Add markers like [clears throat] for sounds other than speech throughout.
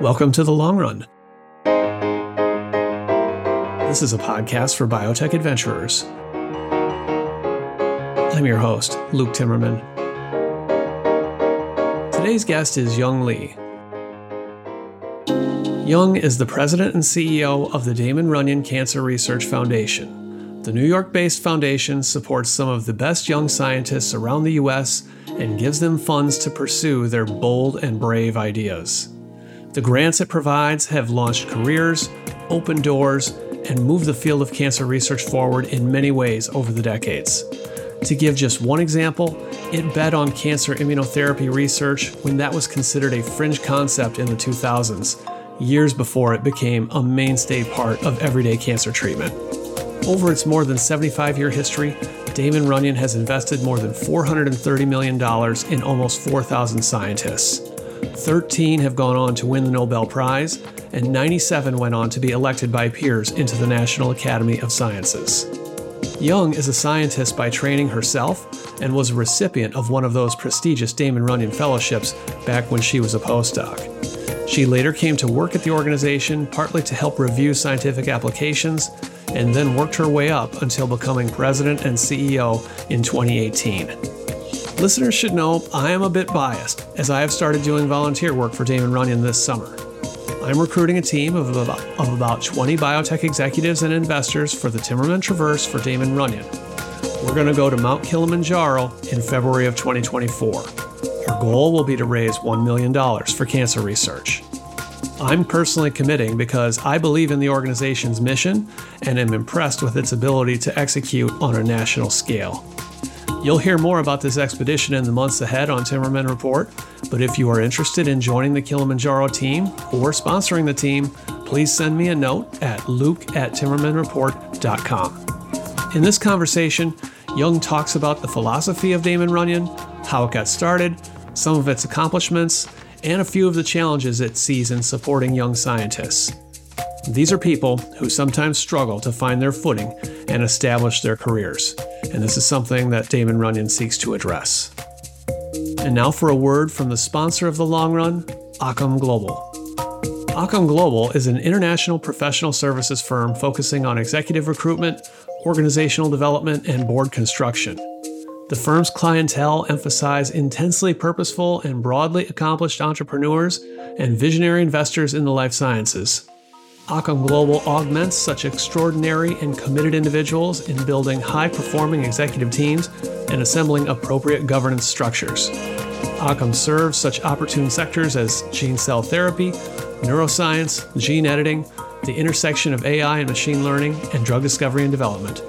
Welcome to The Long Run. This is a podcast for biotech adventurers. I'm your host, Luke Timmerman. Today's guest is Yung Lie. Yung is the president and CEO of the Damon Runyon Cancer Research Foundation. The New York based foundation supports some of the best young scientists around the U.S. and gives them funds to pursue their bold and brave ideas. The grants it provides have launched careers, opened doors, and moved the field of cancer research forward in many ways over the decades. To give just one example, it bet on cancer immunotherapy research when that was considered a fringe concept in the 2000s, years before it became a mainstay part of everyday cancer treatment. Over its more than 75 year history, Damon Runyon has invested more than $430 million in almost 4,000 scientists. 13 have gone on to win the Nobel Prize, and 97 went on to be elected by peers into the National Academy of Sciences. Yung is a scientist by training herself and was a recipient of one of those prestigious Damon Runyon Fellowships back when she was a postdoc. She later came to work at the organization partly to help review scientific applications and then worked her way up until becoming president and CEO in 2018. Listeners should know I am a bit biased, as I have started doing volunteer work for Damon Runyon this summer. I'm recruiting a team of about, of about 20 biotech executives and investors for the Timmerman Traverse for Damon Runyon. We're going to go to Mount Kilimanjaro in February of 2024. Our goal will be to raise $1 million for cancer research. I'm personally committing because I believe in the organization's mission and am impressed with its ability to execute on a national scale. You'll hear more about this expedition in the months ahead on Timmerman Report, but if you are interested in joining the Kilimanjaro team or sponsoring the team, please send me a note at luke at timmermanreport.com. In this conversation, Yung talks about the philosophy of Damon Runyon, how it got started, some of its accomplishments, and a few of the challenges it sees in supporting young scientists. These are people who sometimes struggle to find their footing and establish their careers and this is something that Damon Runyon seeks to address. And now for a word from the sponsor of the long run, Occam Global. Occam Global is an international professional services firm focusing on executive recruitment, organizational development, and board construction. The firm's clientele emphasize intensely purposeful and broadly accomplished entrepreneurs and visionary investors in the life sciences. Occam Global augments such extraordinary and committed individuals in building high performing executive teams and assembling appropriate governance structures. Occam serves such opportune sectors as gene cell therapy, neuroscience, gene editing, the intersection of AI and machine learning, and drug discovery and development.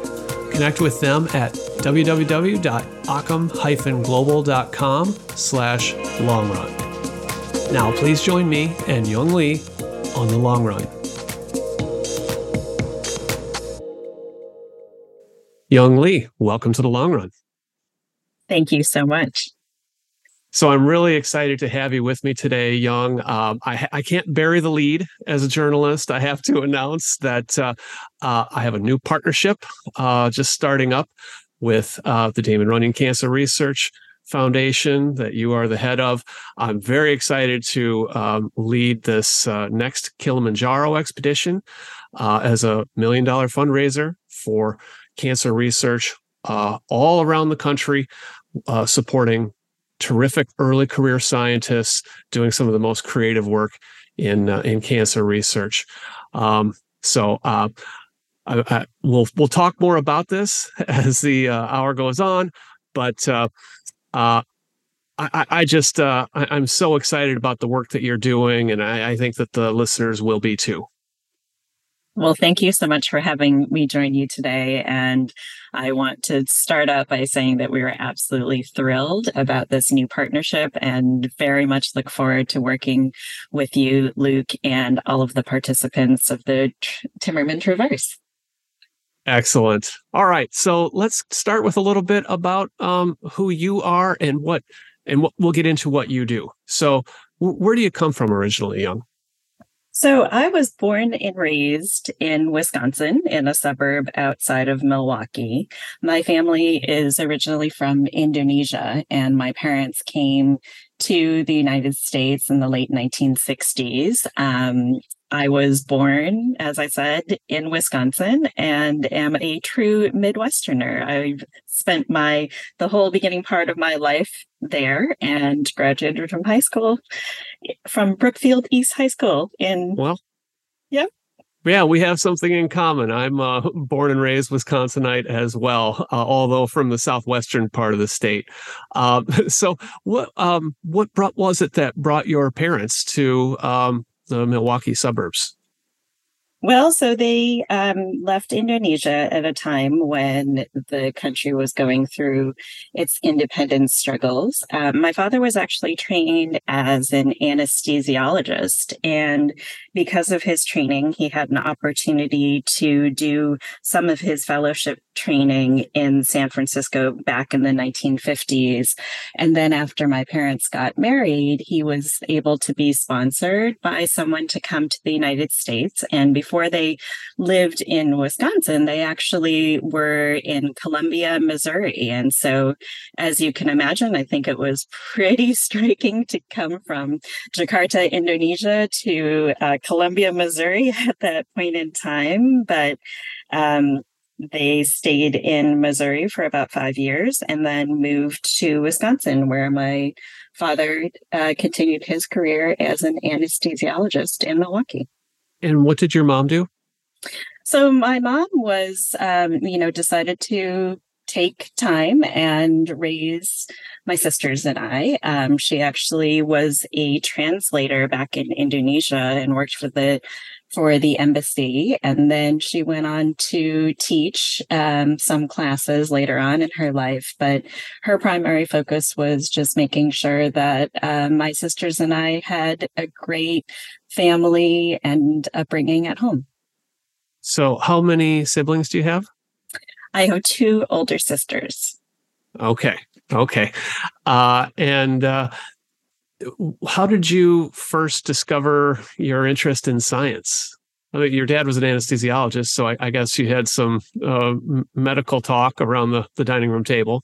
Connect with them at www.occam-global.com slash longrun. Now please join me and Yung Lie on the long run. Yung Lie, welcome to the long run. Thank you so much. So I'm really excited to have you with me today, Yung. Um, I, I, can't bury the lead as a journalist. I have to announce that uh, uh, I have a new partnership uh, just starting up with uh, the Damon Runyon Cancer Research Foundation that you are the head of. I'm very excited to um, lead this uh, next Kilimanjaro expedition uh, as a million dollar fundraiser for cancer research uh, all around the country, uh, supporting terrific early career scientists doing some of the most creative work in uh, in cancer research. Um, so uh, I, I, we'll we'll talk more about this [laughs] as the uh, hour goes on, but. Uh, I, I, just I, am so excited about the work that you're doing, and I, I think that the listeners will be too. Well, thank you so much for having me join you today. And I want to start out by saying that we are absolutely thrilled about this new partnership and very much look forward to working with you, Luke, and all of the participants of the Timmerman Traverse. Excellent. All right. So let's start with a little bit about um, who you are and what, and what, we'll get into what you do. So, w- where do you come from originally, Yung? So I was born and raised in Wisconsin in a suburb outside of Milwaukee. My family is originally from Indonesia and my parents came to the United States in the late 1960s. Um, I was born, as I said, in Wisconsin and am a true Midwesterner. I've spent my the whole beginning part of my life there and graduated from high school from Brookfield East High School in Well, yeah. Yeah, we have something in common. I'm uh, born and raised Wisconsinite as well, uh, although from the southwestern part of the state. Uh, [laughs] so, what um, what brought was it that brought your parents to um, the Milwaukee suburbs? Well, so they um, left Indonesia at a time when the country was going through its independence struggles. Um, my father was actually trained as an anesthesiologist. And because of his training, he had an opportunity to do some of his fellowship training in San Francisco back in the 1950s. And then after my parents got married, he was able to be sponsored by someone to come to the United States. And before they lived in Wisconsin, they actually were in Columbia, Missouri. And so, as you can imagine, I think it was [laughs] pretty striking to come from Jakarta, Indonesia to uh, Columbia, Missouri [laughs] at that point in time. But um, they stayed in Missouri for about five years and then moved to Wisconsin, where my father uh, continued his career as an anesthesiologist in Milwaukee. And what did your mom do? So my mom was, um, you know, decided to take time and raise my sisters and I. Um, she actually was a translator back in Indonesia and worked for the for the embassy. And then she went on to teach um, some classes later on in her life. But her primary focus was just making sure that uh, my sisters and I had a great family and upbringing at home. So, how many siblings do you have? I have two older sisters. Okay. Okay. Uh, and uh, how did you first discover your interest in science? I mean, your dad was an anesthesiologist, so I, I guess you had some uh, medical talk around the, the dining room table.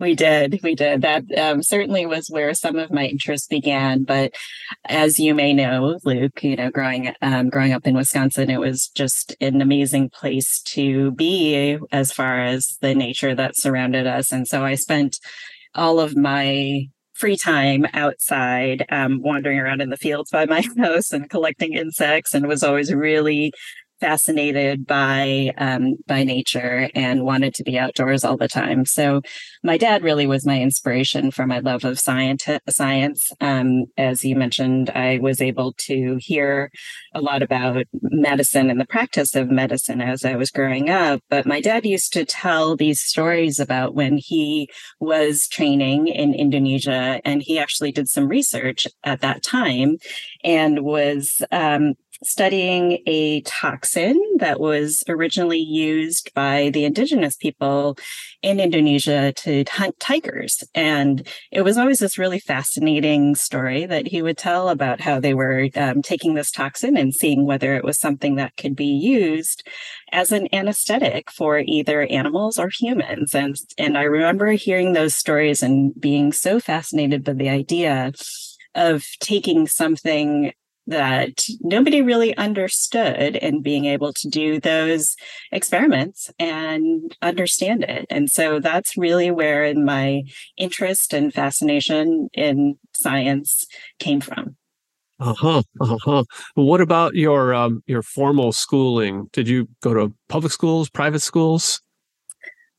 We did. We did. That um, certainly was where some of my interest began. But as you may know, Luke, you know, growing um, growing up in Wisconsin, it was just an amazing place to be as far as the nature that surrounded us. And so I spent all of my free time outside, um, wandering around in the fields by [laughs] my house and collecting insects, and was always really fascinated by um, by nature and wanted to be outdoors all the time. So my dad really was my inspiration for my love of science. Science, um, as you mentioned, I was able to hear a lot about medicine and the practice of medicine as I was growing up. But my dad used to tell these stories about when he was training in Indonesia, and he actually did some research at that time and was um, studying a toxin that was originally used by the indigenous people in Indonesia to hunt tigers. And it was always this really fascinating story that he would tell about how they were um, taking this toxin and seeing whether it was something that could be used as an anesthetic for either animals or humans. And, and I remember hearing those stories and being so fascinated by the idea of taking something that nobody really understood and being able to do those experiments and understand it. And so that's really where my interest and fascination in science came from. Uh huh. Uh huh. What about your um, your formal schooling? Did you go to public schools, private schools?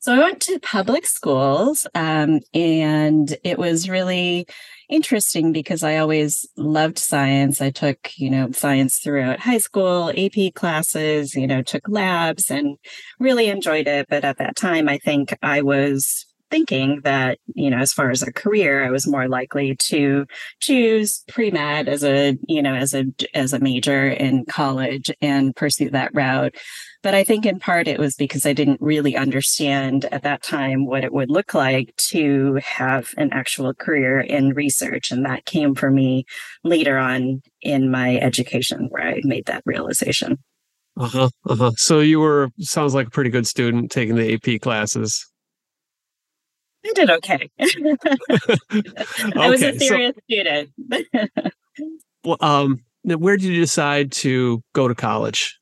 So I went to public schools, um, and it was really interesting because I always loved science. I took, you know, science throughout high school, AP classes, you know, took labs and really enjoyed it. But at that time, I think I was thinking that, you know, as far as a career, I was more likely to choose pre-med as a, you know, as a as a major in college and pursue that route. But I think in part it was because I didn't really understand at that time what it would look like to have an actual career in research. And that came for me later on in my education where I made that realization. Uh huh. Uh huh. So you were, sounds like a pretty good student taking the AP classes. I did okay. [laughs] I was a serious okay, student. I was a serious so, student. well, um, where did you decide to go to college?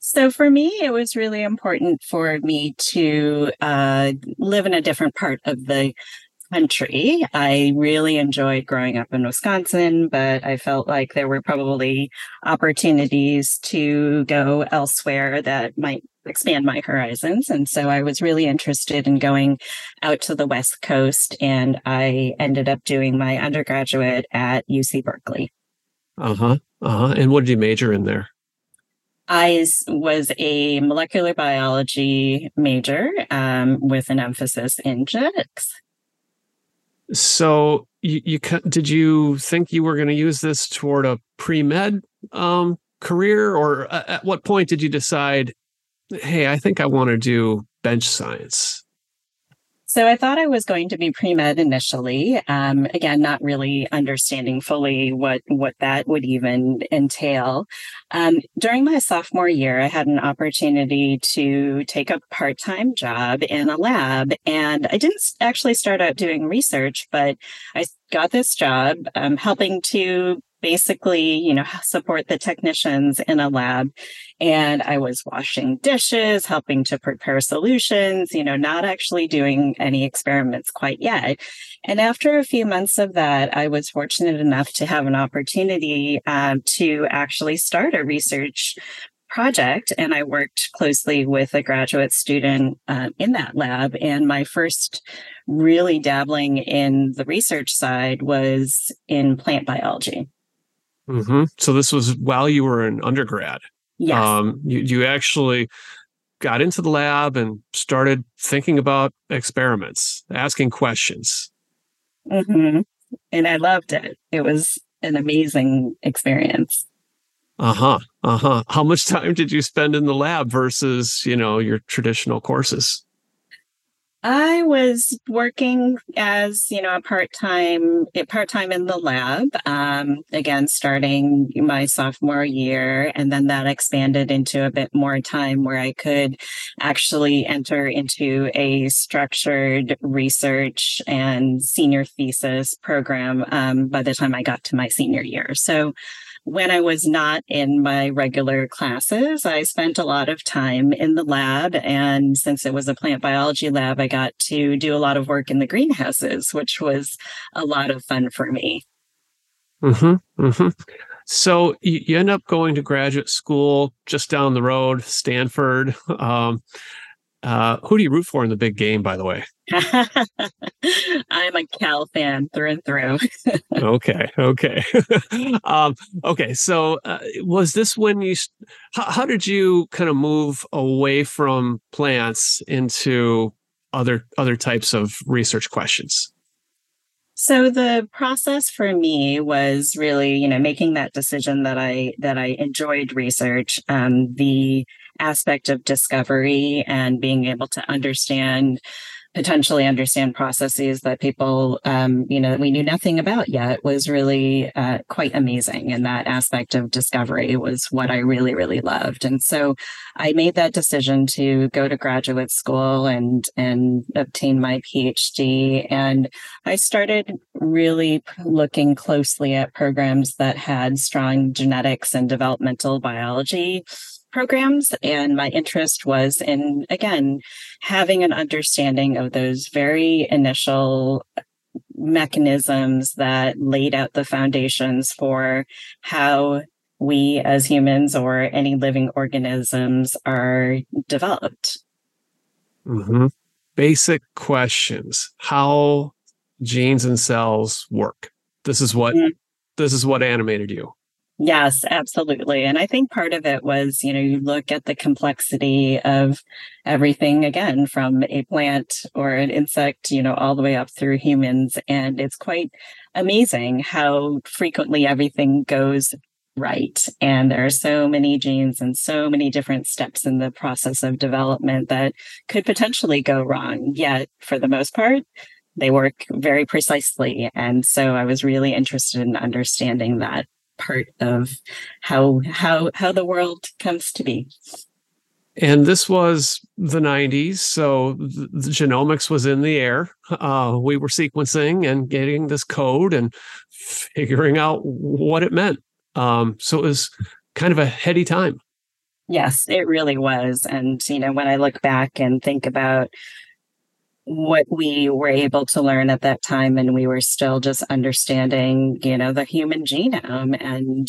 So for me, it was really important for me to uh, live in a different part of the country. I really enjoyed growing up in Wisconsin, but I felt like there were probably opportunities to go elsewhere that might expand my horizons. And so I was really interested in going out to the West Coast, and I ended up doing my undergraduate at UC Berkeley. Uh huh. Uh huh. And what did you major in there? I was a molecular biology major um, with an emphasis in genetics. So, you, you did you think you were going to use this toward a pre med um, career, or at what point did you decide, hey, I think I want to do bench science? So I thought I was going to be pre med initially. Um, again, not really understanding fully what what that would even entail. Um, during my sophomore year, I had an opportunity to take a part time job in a lab, and I didn't actually start out doing research, but I got this job um, helping to basically, you know, support the technicians in a lab. And I was washing dishes, helping to prepare solutions, you know, not actually doing any experiments quite yet. And after a few months of that, I was fortunate enough to have an opportunity um, to actually start a research project and I worked closely with a graduate student uh, in that lab. And my first really dabbling in the research side was in plant biology. Mm-hmm. So this was while you were an undergrad. Yes. Um, you, you actually got into the lab and started thinking about experiments, asking questions. Mm-hmm. And I loved it. It was an amazing experience. Uh huh. Uh huh. How much time did you spend in the lab versus, you know, your traditional courses? I was working as you know a part time part time in the lab. Um, again, starting my sophomore year, and then that expanded into a bit more time where I could actually enter into a structured research and senior thesis program um, by the time I got to my senior year. So when I was not in my regular classes, I spent a lot of time in the lab. And since it was a plant biology lab, I got to do a lot of work in the greenhouses, which was a lot of fun for me. Mm-hmm, mm-hmm. So you, end up going to graduate school just down the road, Stanford. Um, uh, who do you root for in the big game, by the way? [laughs] I'm a Cal fan through and through. [laughs] okay, okay, [laughs] um, okay. So, uh, was this when you? How, how did you kind of move away from plants into other other types of research questions? So the process for me was really, you know, making that decision that I that I enjoyed research. Um, the aspect of discovery and being able to understand potentially understand processes that people um, you know that we knew nothing about yet was really uh, quite amazing. And that aspect of discovery was what i really really loved. And so i made that decision to go to graduate school and and obtain my phd and i started really looking closely at programs that had strong genetics and developmental biology programs. And my interest was in, again, having an understanding of those very initial mechanisms that laid out the foundations for how we as humans or any living organisms are developed. Mm-hmm. Basic questions how genes and cells work. This is what mm-hmm. this is what animated you. Yes, absolutely. And I think part of it was, you know, you look at the complexity of everything again from a plant or an insect, you know, all the way up through humans. And it's quite amazing how frequently everything goes right. And there are so many genes and so many different steps in the process of development that could potentially go wrong. Yet, for the most part, they work very precisely. And so I was really interested in understanding that part of how how how the world comes to be. and this was the 90s so the, genomics was in the air. Uh, we were sequencing and getting this code and figuring out what it meant. Um, so it was kind of a heady time. Yes it really was. And you know when i look back and think about what we were able to learn at that time and we were still just understanding you know the human genome. And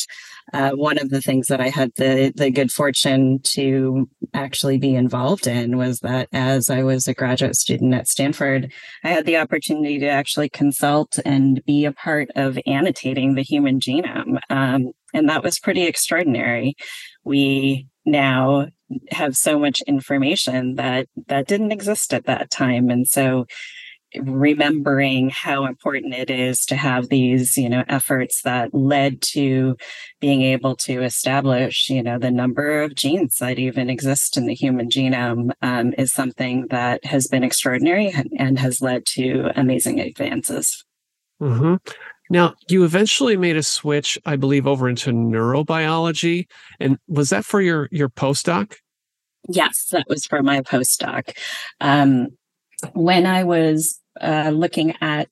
uh, one of the things that i had the the good fortune to actually be involved in was that as i was a graduate student at stanford i had the opportunity to actually consult and be a part of annotating the human genome. Um, and that was pretty extraordinary. We now have so much information that that didn't exist at that time and so remembering how important it is to have these you know efforts that led to being able to establish you know the number of genes that even exist in the human genome um, is something that has been extraordinary and has led to amazing advances mm-hmm. Now, you eventually made a switch, I believe, over into neurobiology. And was that for your, your postdoc? Yes, that was for my postdoc. Um, when I was uh, looking at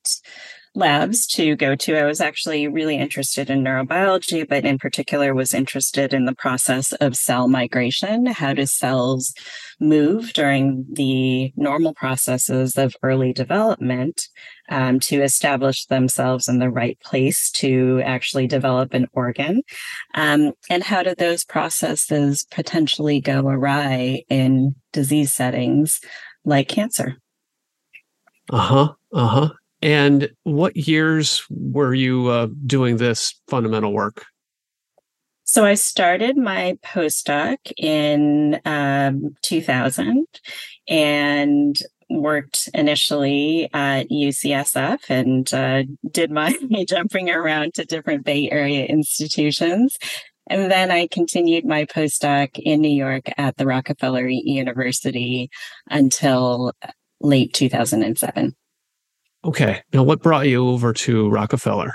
labs to go to. I was actually really interested in neurobiology, but in particular was interested in the process of cell migration. How do cells move during the normal processes of early development um, to establish themselves in the right place to actually develop an organ? Um, and how do those processes potentially go awry in disease settings like cancer? Uh huh. Uh huh. And what years were you uh, doing this fundamental work? So I started my postdoc in um, 2000 and worked initially at UCSF and uh, did [laughs] my jumping around to different Bay Area institutions. And then I continued my postdoc in New York at the Rockefeller University until late 2007. Okay. Now, what brought you over to Rockefeller?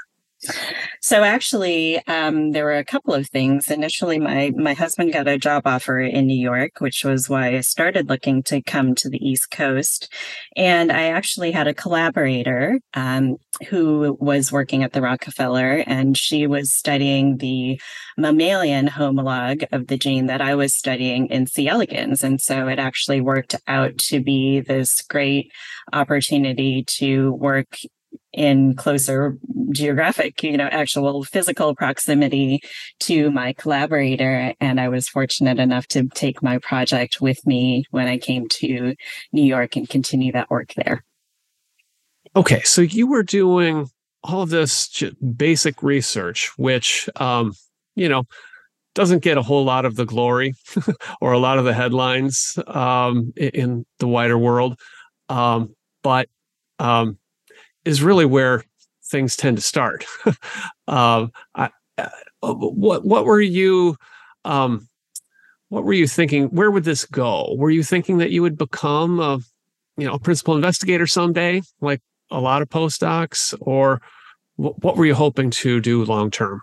So actually, um, there were a couple of things. Initially, my my husband got a job offer in New York, which was why I started looking to come to the East Coast. And I actually had a collaborator um, who was working at the Rockefeller, and she was studying the mammalian homologue of the gene that I was studying in C. elegans. And so it actually worked out to be this great opportunity to work in closer geographic, you know, actual physical proximity to my collaborator. And I was fortunate enough to take my project with me when I came to New York and continue that work there. Okay. So you were doing all of this basic research, which, um, you know, doesn't get a whole lot of the glory [laughs] or a lot of the headlines um, in the wider world. Um, but um, is really where things tend to start. [laughs] um, I, uh, what what were you um, what were you thinking? Where would this go? Were you thinking that you would become a you know a principal investigator someday, like a lot of postdocs, or what, what were you hoping to do long term?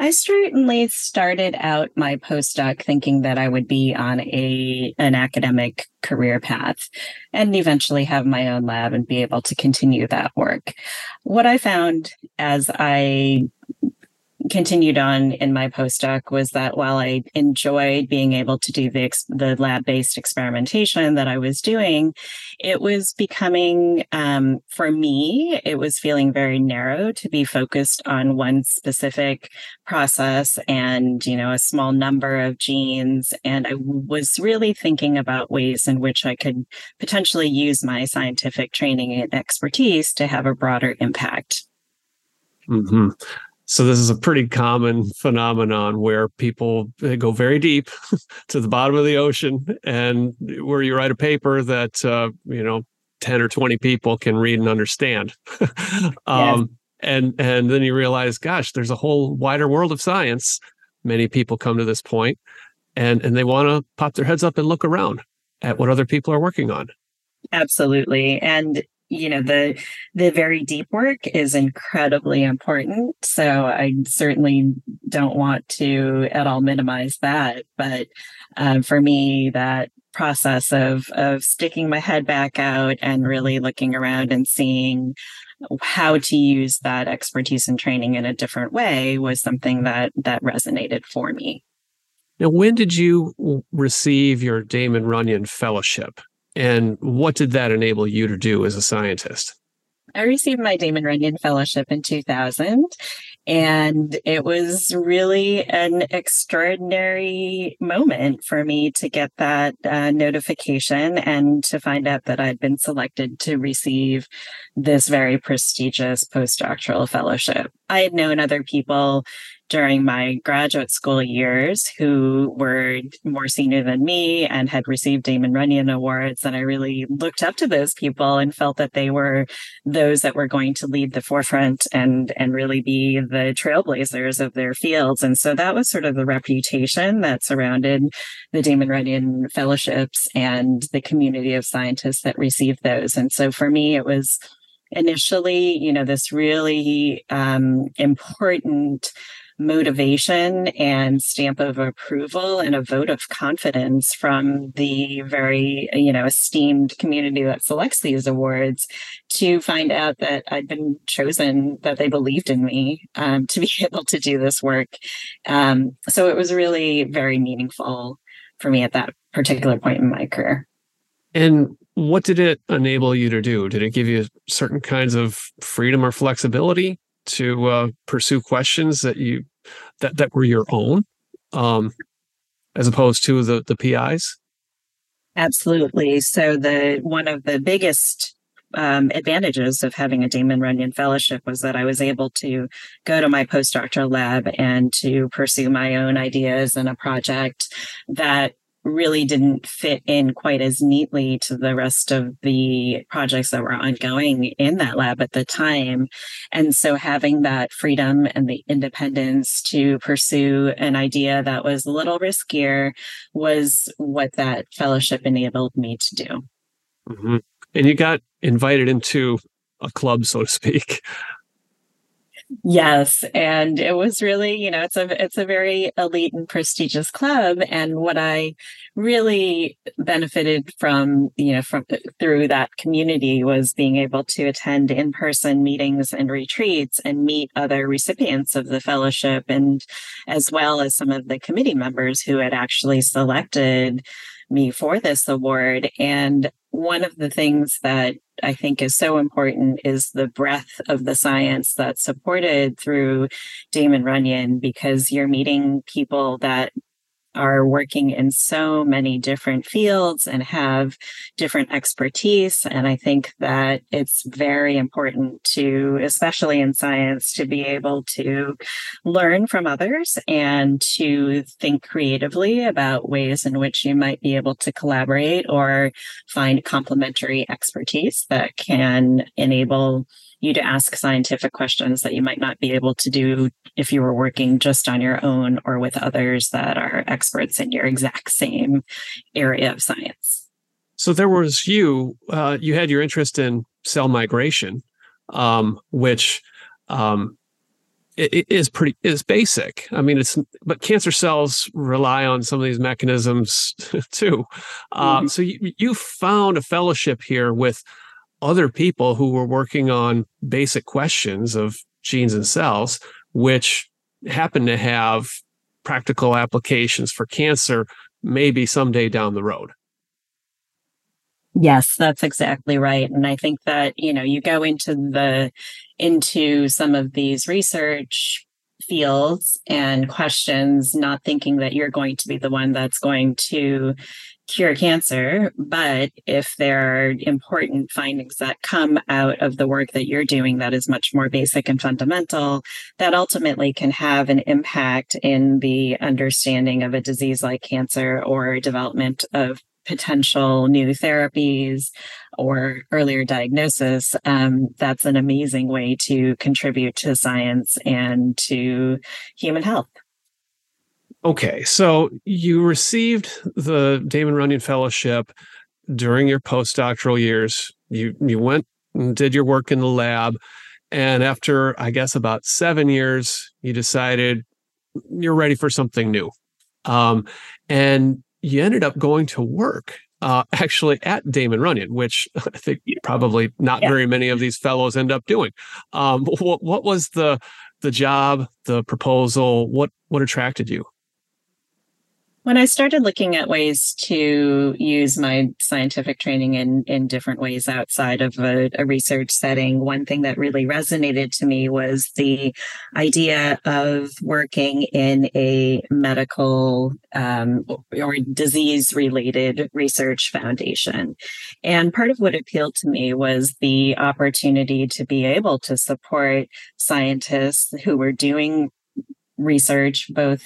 I certainly started out my postdoc thinking that I would be on a an academic career path and eventually have my own lab and be able to continue that work. What I found as I continued on in my postdoc was that while I enjoyed being able to do the, the lab based experimentation that I was doing, it was becoming, um, for me, it was feeling very narrow to be focused on one specific process and, you know, a small number of genes. And I was really thinking about ways in which I could potentially use my scientific training and expertise to have a broader impact. Mm-hmm. So this is a pretty common phenomenon where people go very deep [laughs] to the bottom of the ocean, and where you write a paper that uh, you know ten or twenty people can read and understand. [laughs] um, And and then you realize, gosh, there's a whole wider world of science. Many people come to this point, and and they want to pop their heads up and look around at what other people are working on. Absolutely, and you know the the very deep work is incredibly important. So i certainly don't want to at all minimize that. But uh, for me that process of of sticking my head back out and really looking around and seeing how to use that expertise and training in a different way was something that that resonated for me. Now when did you receive your damon runyon fellowship and what did that enable you to do as a scientist? I received my Damon Runyon Fellowship in 2000, and it was really an extraordinary moment for me to get that uh, notification and to find out that I'd been selected to receive this very prestigious postdoctoral fellowship. I had known other people during my graduate school years who were more senior than me and had received Damon Runyon awards. And I really looked up to those people and felt that they were those that were going to lead the forefront and, and really be the trailblazers of their fields. And so that was sort of the reputation that surrounded the Damon Runyon fellowships and the community of scientists that received those. And so for me, it was initially, you know, this really um, important motivation and stamp of approval and a vote of confidence from the very you know esteemed community that selects these awards to find out that i'd been chosen that they believed in me um, to be [laughs] able to do this work. Um, so it was really very meaningful for me at that particular point in my career. And what did it enable you to do? Did it give you certain kinds of freedom or flexibility to uh, pursue questions that you that that were your own, um, as opposed to the the PIs? Absolutely. So the one of the biggest um, advantages of having a Damon Runyon Fellowship was that I was able to go to my postdoctoral lab and to pursue my own ideas in a project that really didn't fit in quite as neatly to the rest of the projects that were ongoing in that lab at the time. And so having that freedom and the independence to pursue an idea that was a little riskier was what that fellowship enabled me to do. Mm-hmm. And you got invited into a club, so to speak. Yes, and it was really, you know, it's a it's a very elite and prestigious club and what I really benefited from, you know, from through that community was being able to attend in-person meetings and retreats and meet other recipients of the fellowship and as well as some of the committee members who had actually selected me for this award and one of the things that I think is so important is the breadth of the science that's supported through Damon Runyon because you're meeting people that are working in so many different fields and have different expertise. And I think that it's very important to, especially in science, to be able to learn from others and to think creatively about ways in which you might be able to collaborate or find complementary expertise that can enable you to ask scientific questions that you might not be able to do if you were working just on your own or with others that are experts in your exact same area of science. So there was you, uh, you had your interest in cell migration, um, which um, it is pretty is basic. I mean, it's but cancer cells rely on some of these mechanisms [laughs] too. Uh, mm-hmm. So you you found a fellowship here with other people who were working on basic questions of genes and cells, which happen to have practical applications for cancer maybe someday down the road. Yes, that's exactly right. And I think that, you know, you go into the into some of these research fields and questions, not thinking that you're going to be the one that's going to cure cancer. But if there are important findings that come out of the work that you're doing that is much more basic and fundamental, that ultimately can have an impact in the understanding of a disease like cancer or development of potential new therapies or earlier diagnosis, um, that's an amazing way to contribute to science and to human health. Okay, so you received the Damon Runyon Fellowship during your postdoctoral years. You you went and did your work in the lab. And after, I guess, about seven years, you decided you're ready for something new. Um, and you ended up going to work uh, [laughs] actually at Damon Runyon, which [laughs] I think probably not yeah. very many of these fellows end up doing. Um, [laughs] what, what was the the job, the proposal? What what attracted you? When I started looking at ways to use my scientific training in, in different ways outside of a, a, research setting, one thing that really resonated to me was the idea of working in a medical um, or disease related research foundation. And part of what appealed to me was the opportunity to be able to support scientists who were doing research both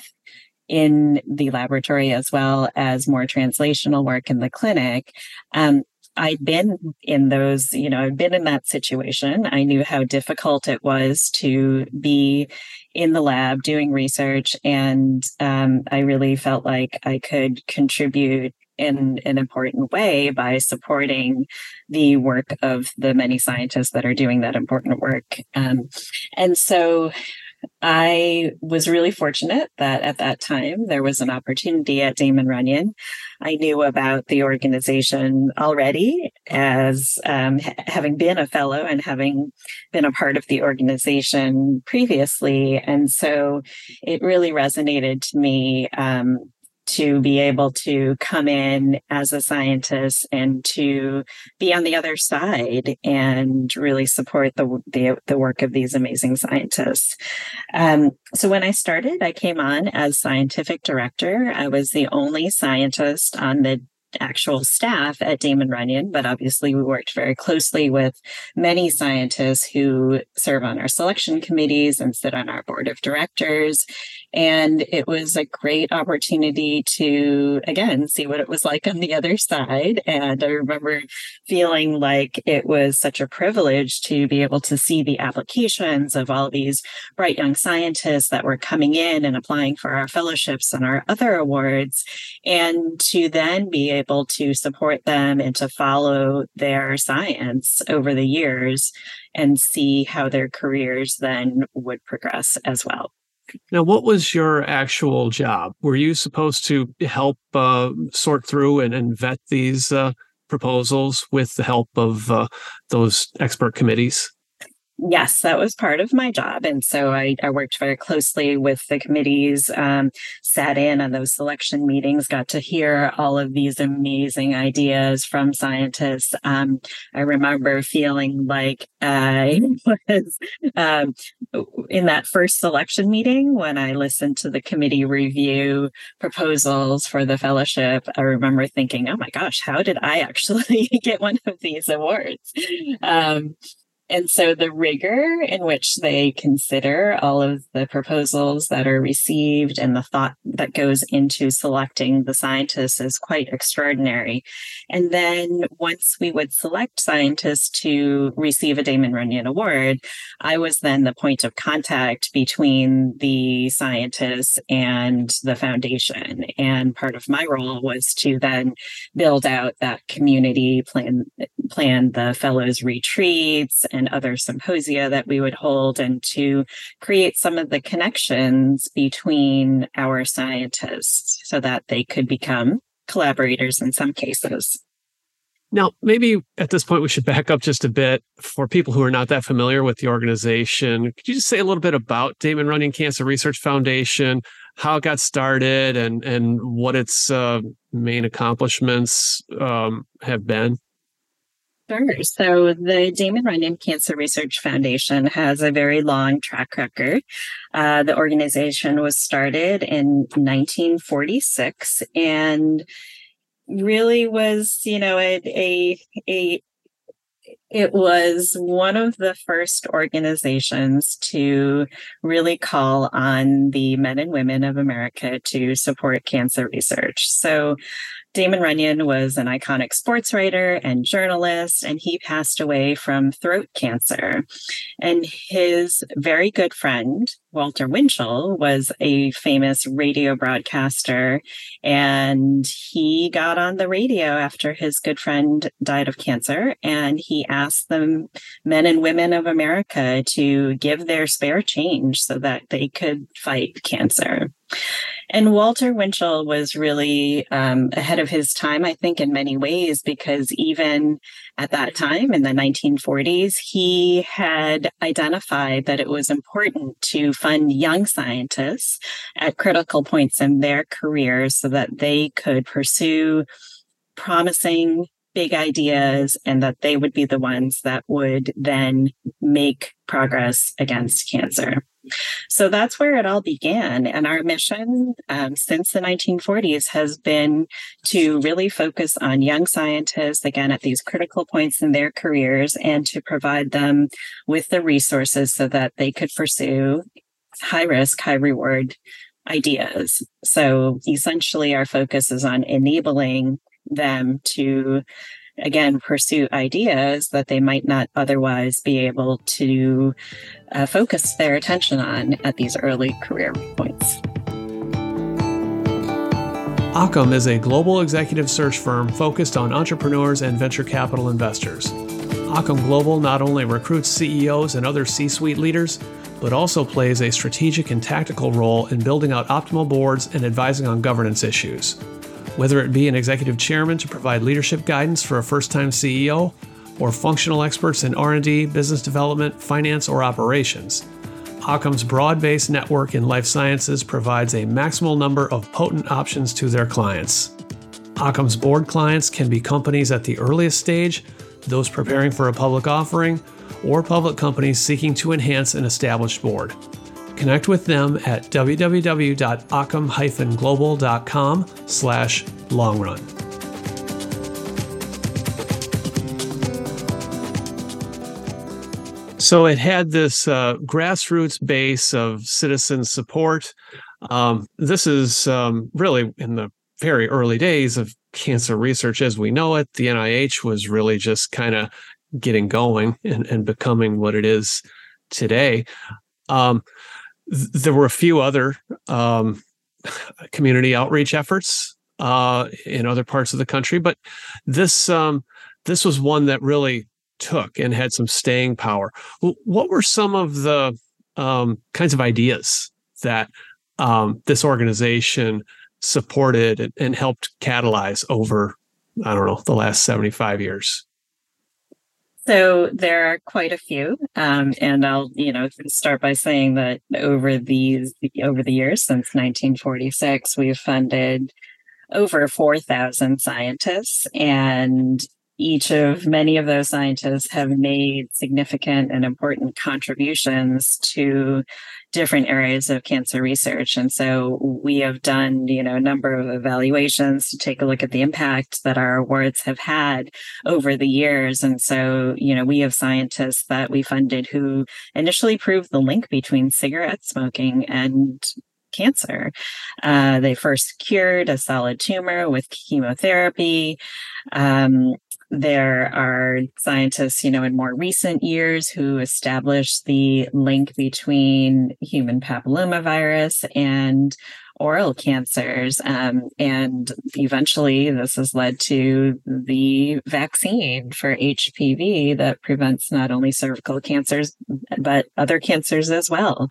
in the laboratory as well as more translational work in the clinic. Um, I'd been in those, you know, I'd been in that situation. I knew how difficult it was to be in the lab doing research. And um, I really felt like I could contribute in an important way by supporting the work of the many scientists that are doing that important work. Um, and so I was really fortunate that at that time there was an opportunity at Damon Runyon. I knew about the organization already as um, having been a fellow and having been a part of the organization previously. And so it really resonated to me um, to be able to come in as a scientist and to be on the other side and really support the the, the work of these amazing scientists. Um, so when I started, I came on as scientific director. I was the only scientist on the actual staff at Damon Runyon, but obviously we worked very closely with many scientists who serve on our selection committees and sit on our board of directors. And it was a great opportunity to, again, see what it was like on the other side. And I remember feeling like it was such a privilege to be able to see the applications of all these bright young scientists that were coming in and applying for our fellowships and our other awards. And to then be able to support them and to follow their science over the years and see how their careers then would progress as well. Now, what was your actual job? Were you supposed to help uh, sort through and, and vet these uh, proposals with the help of uh, those expert committees? Yes, that was part of my job. And so I, I worked very closely with the committees, um, sat in on those selection meetings, got to hear all of these amazing ideas from scientists. Um, I remember feeling like I [laughs] was um, in that first selection meeting when I listened to the committee review proposals for the fellowship. I remember thinking, oh my gosh, how did I actually [laughs] get one of these awards? And so the rigor in which they consider all of the proposals that are received and the thought that goes into selecting the scientists is quite extraordinary. And then once we would select scientists to receive a Damon Runyon Award, I was then the point of contact between the scientists and the foundation. And part of my role was to then build out that community plan, plan the fellows retreats and other symposia that we would hold and to create some of the connections between our scientists so that they could become collaborators in some cases. Now, maybe at this point we should back up just a bit for people who are not that familiar with the organization. Could you just say a little bit about Damon Runyon Cancer Research Foundation, how it got started, and and what its uh, main accomplishments um, have been? Sure. So the Damon Runyon Cancer Research Foundation has a very long track record. Uh, the organization was started in 1946 and really was, you know, a, a, a it was one of the first organizations to really call on the men and women of America to support cancer research. So Damon Runyon was an iconic sports writer and journalist, and he passed away from throat cancer. And his very good friend, Walter Winchell, was a famous radio broadcaster, and he got on the radio after his good friend died of cancer, and he asked the men and women of America to give their spare change so that they could fight cancer. And Walter Winchell was really um, ahead of his time, I think, in many ways, because even at that time in the 1940s, he had identified that it was important to fund young scientists at critical points in their careers so that they could pursue promising big ideas and that they would be the ones that would then make progress against cancer. So that's where it all began. And our mission um, since the 1940s has been to really focus on young scientists, again, at these critical points in their careers, and to provide them with the resources so that they could pursue high risk, high reward ideas. So essentially, our focus is on enabling them to again pursue ideas that they might not otherwise be able to uh, focus their attention on at these early career points. Occam is a global executive search firm focused on entrepreneurs and venture capital investors. Occam Global not only recruits CEOs and other C suite leaders, but also plays a strategic and tactical role in building out optimal boards and advising on governance issues. Whether it be an executive chairman to provide leadership guidance for a first-time CEO, or functional experts in R&D, business development, finance, or operations, Occam's broad-based network in life sciences provides a maximal number of potent options to their clients. Occam's board clients can be companies at the earliest stage, those preparing for a public offering, or public companies seeking to enhance an established board. Connect with them at www.occam-global.com slash longrun. So it had this uh, grassroots base of citizen support. Um, this is um, really in the very early days of cancer research as we know it. The NIH was really just kind of getting going and, and becoming what it is today. Um, there were a few other um, community outreach efforts uh, in other parts of the country, but this um, this was one that really took and had some staying power. What were some of the um, kinds of ideas that um, this organization supported and, helped catalyze over, I don't know, the last seventy five years? So there are quite a few, um, and I'll you know start by saying that over these over the years since 1946, we've funded over 4,000 scientists, and each of many of those scientists have made significant and important contributions to different areas of cancer research. And so we have done, you know, a number of evaluations to take a look at the impact that our awards have had over the years. And so, you know, we have scientists that we funded who initially proved the link between cigarette smoking and cancer. Uh, they first cured a solid tumor with chemotherapy. Um, there are scientists, you know, in more recent years who established the link between human papillomavirus and oral cancers. Um, and eventually, this has led to the vaccine for HPV that prevents not only cervical cancers, but other cancers as well.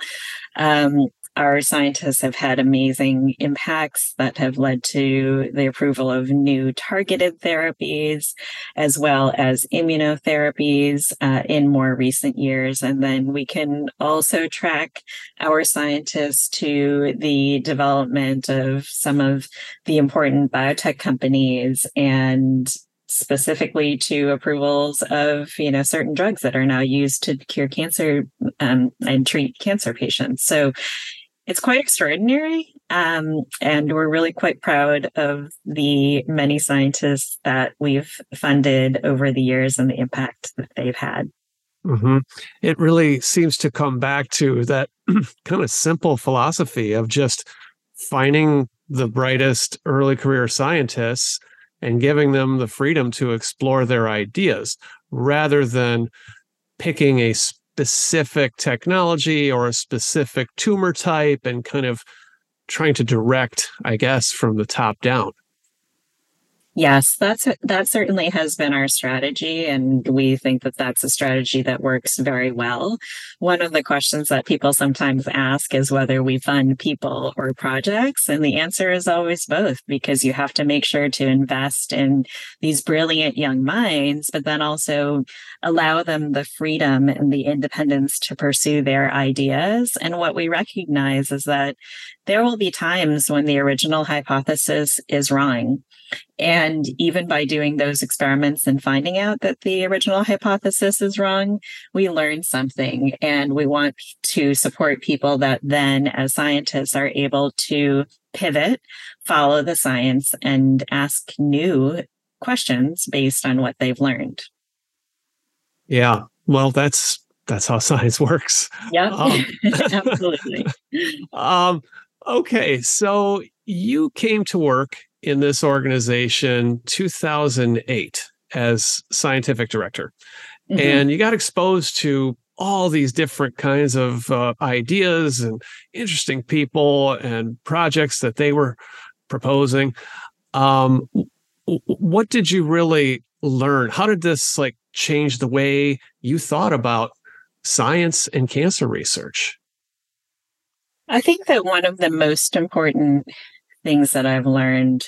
Um, our scientists have had amazing impacts that have led to the approval of new targeted therapies as well as immunotherapies uh, in more recent years. And then we can also track our scientists to the development of some of the important biotech companies and specifically to approvals of you know certain drugs that are now used to cure cancer um, and treat cancer patients so it's quite extraordinary. Um, and we're really quite proud of the many scientists that we've funded over the years and the impact that they've had. Mm-hmm. It really seems to come back to that [clears throat] kind of simple philosophy of just finding the brightest early career scientists and giving them the freedom to explore their ideas rather than picking a specific technology or a specific tumor type and kind of trying to direct, I guess, from the top down. Yes, that's that certainly has been our strategy, and we think that that's a strategy that works very well. One of the questions that people sometimes ask is whether we fund people or projects, and the answer is always both, because you have to make sure to invest in these brilliant young minds, but then also allow them the freedom and the independence to pursue their ideas. And what we recognize is that there will be times when the original hypothesis is wrong and even by doing those experiments and finding out that the original hypothesis is wrong, we learn something. And we want to support people that then, as scientists, are able to pivot, follow the science, and ask new questions based on what they've learned. Yeah. Well, that's that's how [laughs] science works. Yeah, um, [laughs] absolutely. [laughs] um, okay, so you came to work in this organization 2008 as scientific director. Mm-hmm. And you got exposed to all these different kinds of uh, ideas and interesting people and projects that they were proposing. Um, what did you really learn? How did this like change the way you thought about science and cancer research? I think that one of the most important things that I've learned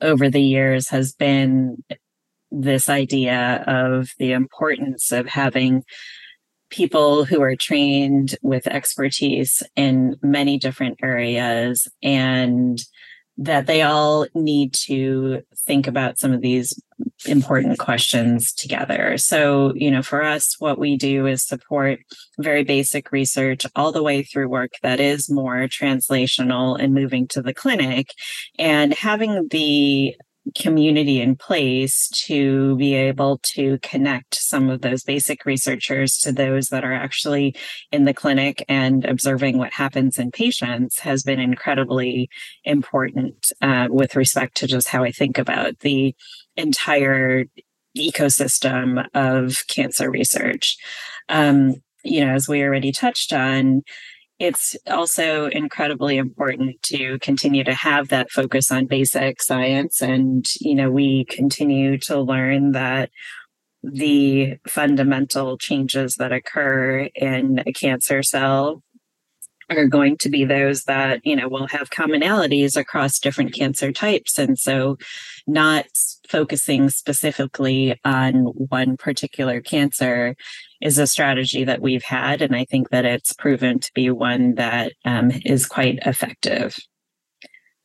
over the years has been this idea of the importance of having people who are trained with expertise in many different areas and that they all need to think about some of these important questions together. So, you know, for us, what we do is support very basic research all the way through work that is more translational and moving to the clinic and having the community in place to be able to connect some of those basic researchers to those that are actually in the clinic and observing what happens in patients has been incredibly important uh, with respect to just how I think about the entire ecosystem of cancer research. Um, you know, as we already touched on, it's also incredibly important to continue to have that focus on basic science. And, you know, we continue to learn that the fundamental changes that occur in a cancer cell are going to be those that you know will have commonalities across different cancer types. And so not focusing specifically on one particular cancer is a strategy that we've had and i think that it's proven to be one that um, is quite effective.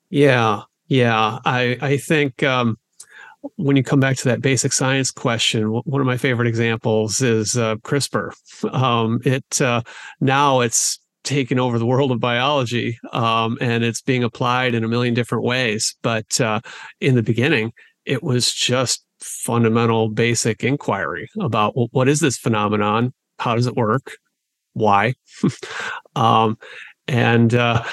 Yeah yeah. I i think um, when you come back to that basic science question, one of my favorite examples is uh, CRISPR. Um, it uh, now it's taken over the world of biology um, and it's being applied in a million different ways. But uh, in the beginning, it was just fundamental, basic inquiry about well, what is this phenomenon? How does it work? Why? [laughs] um, and uh,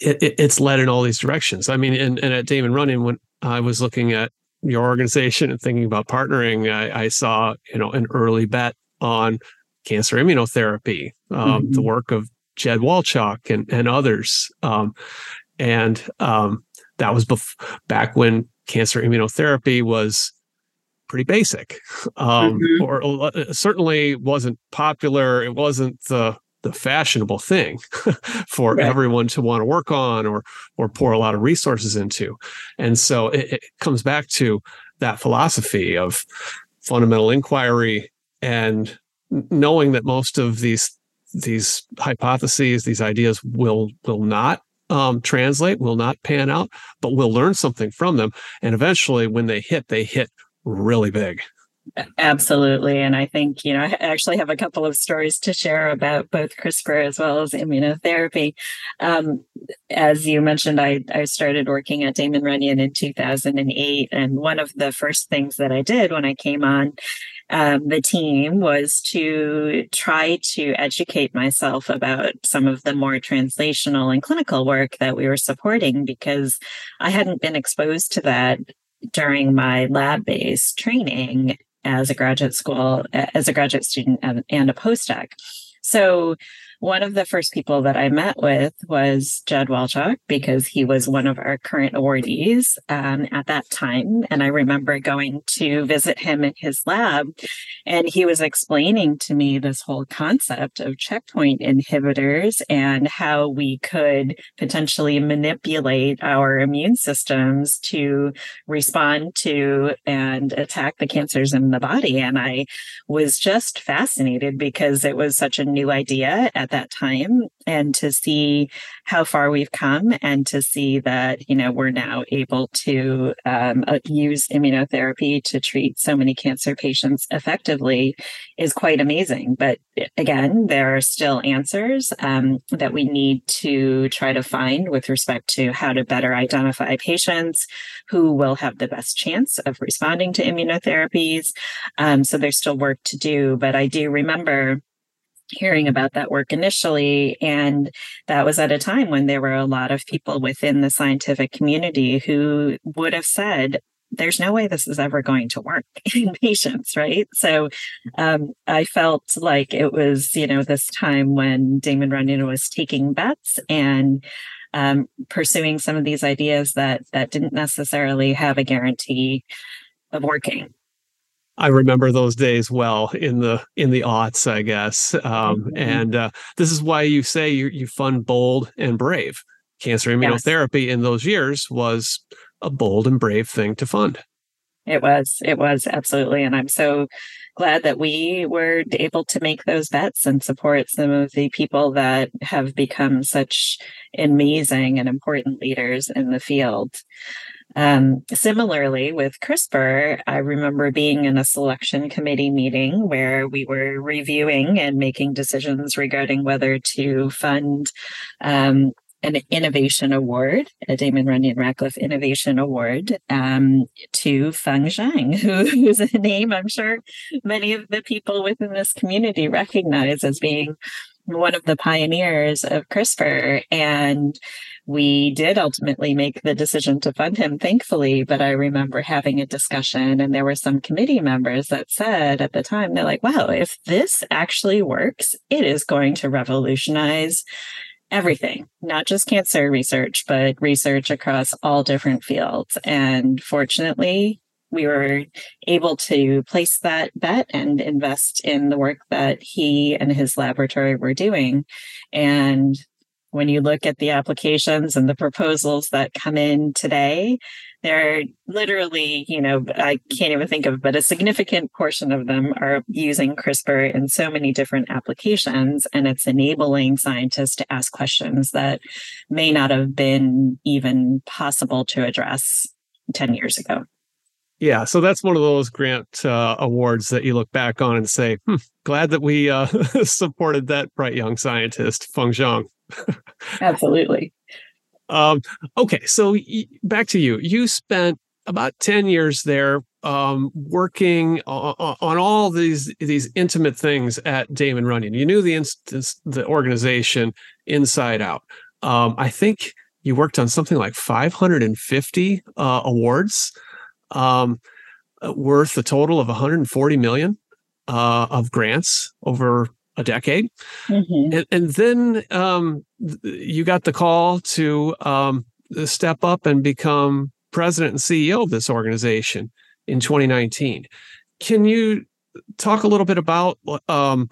it, it, it's led in all these directions. I mean, and, and at Damon Runyon, when I was looking at your organization and thinking about partnering, I, I saw you know an early bet on cancer immunotherapy, um, mm-hmm. the work of Jedd Wolchok and, and others. Um, and um, that was bef- back when cancer immunotherapy was pretty basic, um, mm-hmm. or uh, certainly wasn't popular. It wasn't the the fashionable thing [laughs] for right. everyone to want to work on or or pour a lot of resources into. And so it, it comes back to that philosophy of fundamental inquiry and knowing that most of these these hypotheses, these ideas will will not um, translate, will not pan out, but we'll learn something from them, and eventually, when they hit, they hit really big. Absolutely. And I think, you know, I actually have a couple of stories to share about both CRISPR as well as immunotherapy. Um, as you mentioned, I, I started working at Damon Runyon in 2008. And one of the first things that I did when I came on um, the team was to try to educate myself about some of the more translational and clinical work that we were supporting because I hadn't been exposed to that during my lab based training as a graduate school, as a graduate student and a postdoc. So one of the first people that I met with was Jedd Wolchok because he was one of our current awardees um, at that time. And I remember going to visit him in his lab, and he was explaining to me this whole concept of checkpoint inhibitors and how we could potentially manipulate our immune systems to respond to and attack the cancers in the body. And I was just fascinated because it was such a new idea at that time and to see how far we've come and to see that you know we're now able to um, uh, use immunotherapy to treat so many cancer patients effectively is quite amazing. But again there are still answers um, that we need to try to find with respect to how to better identify patients who will have the best chance of responding to immunotherapies. Um, so there's still work to do but i do remember hearing about that work initially. And that was at a time when there were a lot of people within the scientific community who would have said, there's no way this is ever going to work [laughs] in patients, right? So um, I felt like it was, you know, this time when Damon Runyon was taking bets and um, pursuing some of these ideas that that didn't necessarily have a guarantee of working. I remember those days well in the in the aughts, I guess. Um, mm-hmm. And uh, this is why you say you, you fund bold and brave. Cancer immunotherapy yes. in those years was a bold and brave thing to fund. It was. It was absolutely, and I'm so glad that we were able to make those bets and support some of the people that have become such amazing and important leaders in the field. Um, similarly, with CRISPR, I remember being in a selection committee meeting where we were reviewing and making decisions regarding whether to fund um, an innovation award, a Damon Runyon Rachleff Innovation Award, um, to Feng Zhang, who, [laughs] who's a name I'm sure many of the people within this community recognize as being one of the pioneers of CRISPR. And we did ultimately make the decision to fund him, thankfully. But I remember having a discussion, and there were some committee members that said at the time, they're like, wow, if this actually works, it is going to revolutionize everything, not just cancer research, but research across all different fields. And fortunately, we were able to place that bet and invest in the work that he and his laboratory were doing. And when you look at the applications and the proposals that come in today, they're literally, you know, I can't even think of, but a significant portion of them are using CRISPR in so many different applications. And it's enabling scientists to ask questions that may not have been even possible to address 10 years ago. Yeah, so that's one of those grant uh, awards that you look back on and say, hmm, glad that we uh, [laughs] supported that bright young scientist, Feng Zhang. [laughs] Absolutely. Um, okay, so back to you. You spent about 10 years there um, working on, on, all these these intimate things at Damon Runyon. You knew the instance, the organization inside out. Um, I think you worked on something like 550 uh, awards um, worth a total of 140 million uh, of grants over a decade. Mm-hmm. And, and, then um, you got the call to um, step up and become president and CEO of this organization in 2019. Can you talk a little bit about um,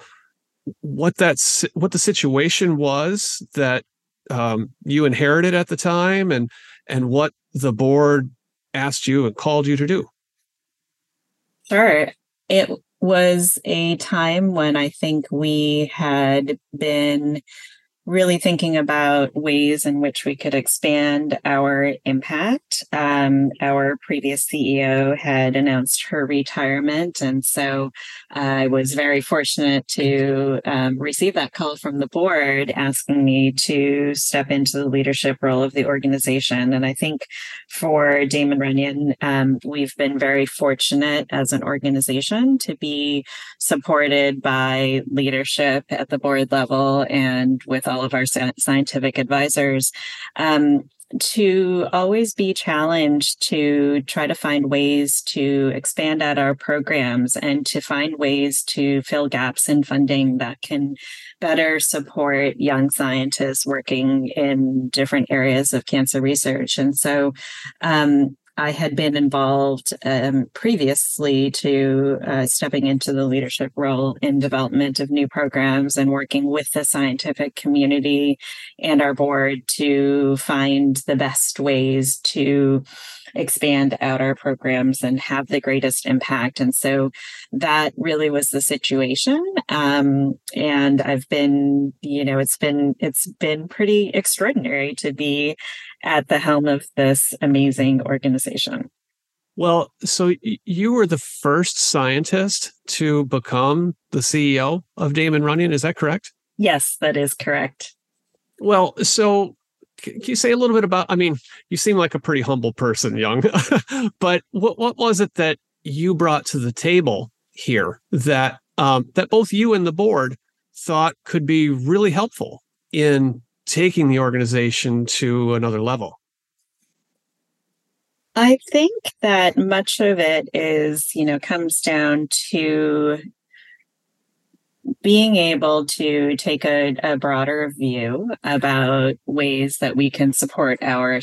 what that's what the situation was that um, you inherited at the time, and and what the board asked you and called you to do? Sure. It was a time when I think we had been really thinking about ways in which we could expand our impact. Um, our previous CEO had announced her retirement, and so I was very fortunate to um, receive that call from the board asking me to step into the leadership role of the organization. And I think for Damon Runyon, um, we've been very fortunate as an organization to be supported by leadership at the board level and with all all of our scientific advisors um, to always be challenged to try to find ways to expand out our programs and to find ways to fill gaps in funding that can better support young scientists working in different areas of cancer research. And so um, I had been involved um, previously to uh, stepping into the leadership role in development of new programs and working with the scientific community and our board to find the best ways to expand out our programs and have the greatest impact. And so that really was the situation. Um, and I've been, you know, it's been it's been pretty extraordinary to be at the helm of this amazing organization. Well, so you were the first scientist to become the CEO of Damon Runyon. Is that correct? Yes, that is correct. Well, so can you say a little bit about? I mean, you seem like a pretty humble person, Yung, [laughs] but what what was it that you brought to the table here that um, that both you and the board thought could be really helpful in taking the organization to another level? I think that much of it is, you know, comes down to being able to take a, a, broader view about ways that we can support our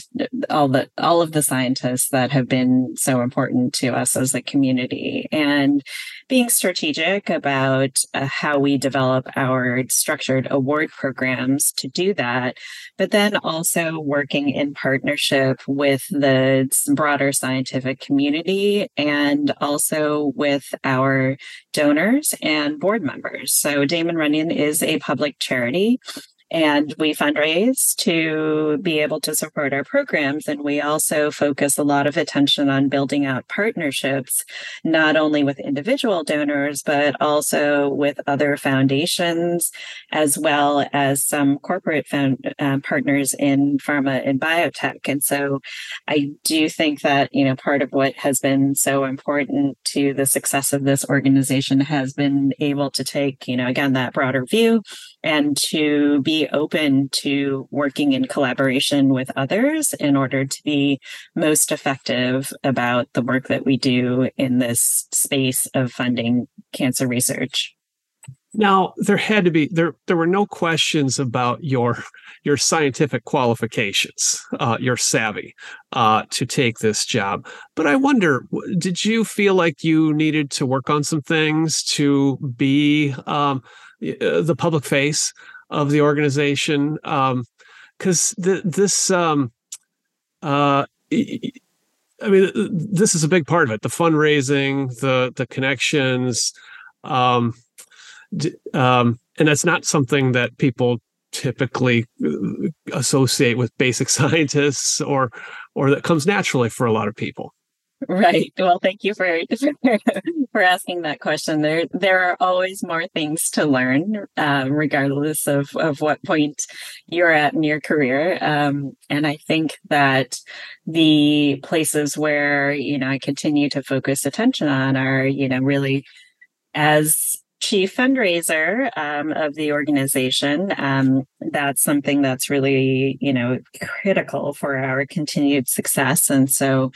all the all of the scientists that have been so important to us as a community and being strategic about uh, how we develop our structured award programs to do that but then also working in partnership with the broader scientific community and also with our donors and board members. So Damon Runyon is a public charity and we fundraise to be able to support our programs. And we also focus a lot of attention on building out partnerships, not only with individual donors, but also with other foundations, as well as some corporate found, uh, partners in pharma and biotech. And so I do think that, you know, part of what has been so important to the success of this organization has been able to take, you know, again, that broader view and to be open to working in collaboration with others in order to be most effective about the work that we do in this space of funding cancer research. Now, there had to be there. There were no questions about your your scientific qualifications, uh, your savvy uh, to take this job. But I wonder, did you feel like you needed to work on some things to be um, uh, the public face of the organization because um, this um, uh, I mean this is a big part of it the fundraising the the connections um, um, and that's not something that people typically uh, associate with basic [laughs] scientists or or that comes naturally for a lot of people Right. Well, thank you [laughs] for for asking that question. There there are always more things to learn, um, regardless of of what point you're at in your career. Um, and I think that the places where you know I continue to focus attention on are you know really as chief fundraiser um, of the organization. Um, that's something that's really, you know, critical for our continued success. And so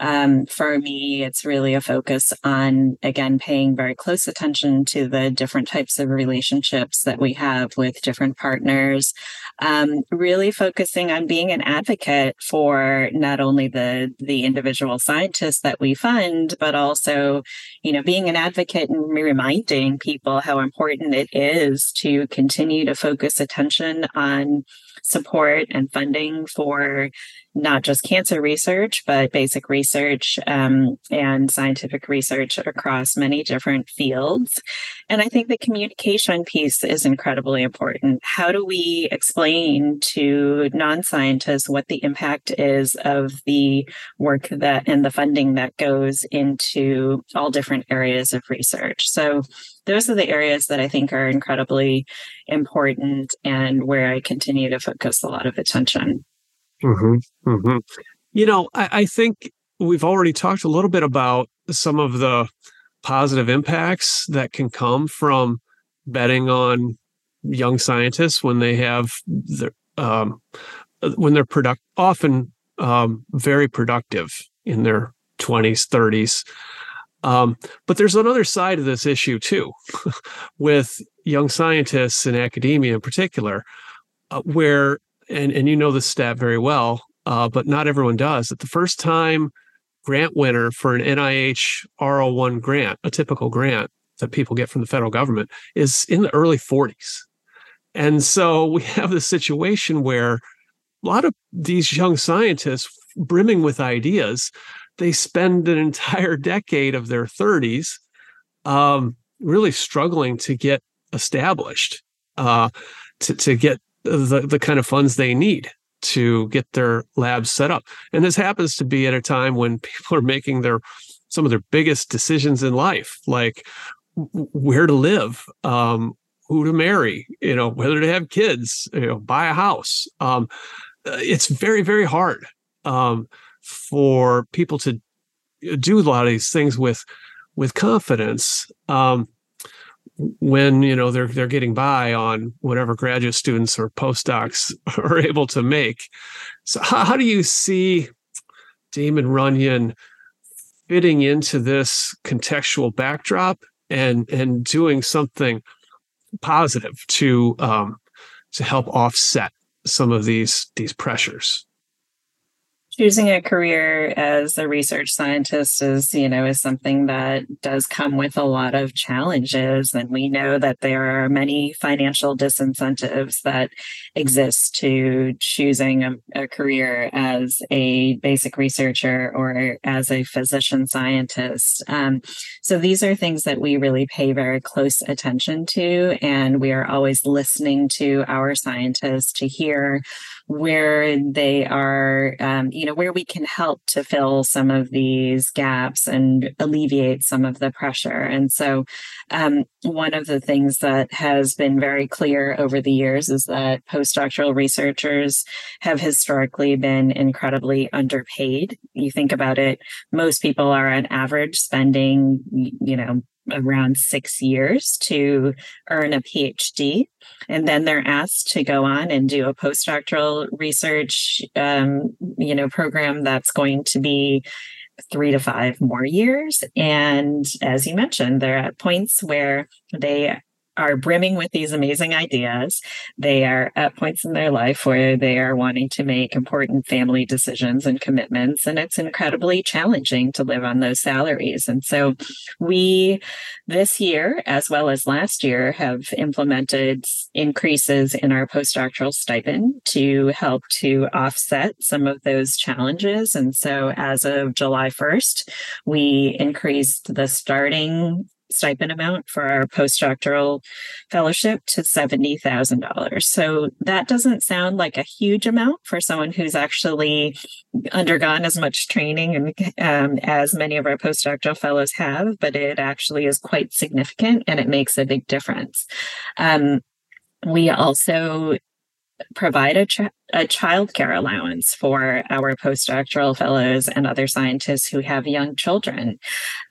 um, for me, it's really a focus on, again, paying very close attention to the different types of relationships that we have with different partners, um, really focusing on being an advocate for not only the, the individual scientists that we fund, but also, you know, being an advocate and reminding people how important it is to continue to focus attention on support and funding for not just cancer research, but basic research um, and scientific research across many different fields. And I think the communication piece is incredibly important. How do we explain to non scientists what the impact is of the work that and the funding that goes into all different areas of research? So, those are the areas that I think are incredibly important and where I continue to focus a lot of attention. Mm-hmm, mm-hmm. You know, I, I think we've already talked a little bit about some of the positive impacts that can come from betting on young scientists when they have their um, when they're product often um, very productive in their 20s 30s um, but there's another side of this issue too [laughs] with young scientists in academia in particular uh, where and and you know this stat very well, uh, but not everyone does. That the first time grant winner for an NIH R01 grant, a typical grant that people get from the federal government, is in the early 40s. And so [laughs] we have this situation where a lot of these young scientists, brimming with ideas, they spend an entire [laughs] decade of their 30s um, really struggling to get established, uh, to, to get the, the kind of funds they need to get their labs set up. And this happens to be at a time when people are making their some of their biggest decisions in life, like where to live, um, who to marry, you know, whether to have kids, you know, buy a house. Um, uh, it's very, very hard um, for people to do a lot of these things with with confidence. Um, when you know they're they're getting by on whatever graduate students or postdocs [laughs] are able to make. So how, how do you see Damon Runyon fitting into this contextual backdrop and and doing something positive to um, to help offset some of these these pressures? Choosing a career as a research scientist is you know is something that does come with a lot of challenges. And we know that there are many financial disincentives that exist to choosing a, a career as a basic researcher or as a physician scientist. Um, so these are things that we really pay very close attention to. And we are always listening to our scientists to hear where they are, um, you know, where we can help to fill some of these gaps and alleviate some of the pressure. And so, um, one of the things that has been very clear over the years is that postdoctoral researchers have historically been incredibly underpaid. You think about it, most people are on average spending, you know, around six years to earn a PhD. And then they're asked to go on and do a postdoctoral research, um, you know, program that's going to be three to five more years. And as you mentioned, they're at points where they are brimming with these amazing ideas. They are at points in their life where they are wanting to make important family decisions and commitments. And it's incredibly challenging to live on those salaries. And so we, this year, as well as last year, have implemented increases in our postdoctoral stipend to help to offset some of those challenges. And so as of July 1st, we increased the starting stipend amount for our postdoctoral fellowship to $70,000. So that doesn't sound like a huge amount for someone who's actually undergone as much training and um, as many of our postdoctoral fellows have, but it actually is quite significant and it makes a big difference. Um, we also provide a, ch- a child care allowance for our postdoctoral fellows and other scientists who have young children.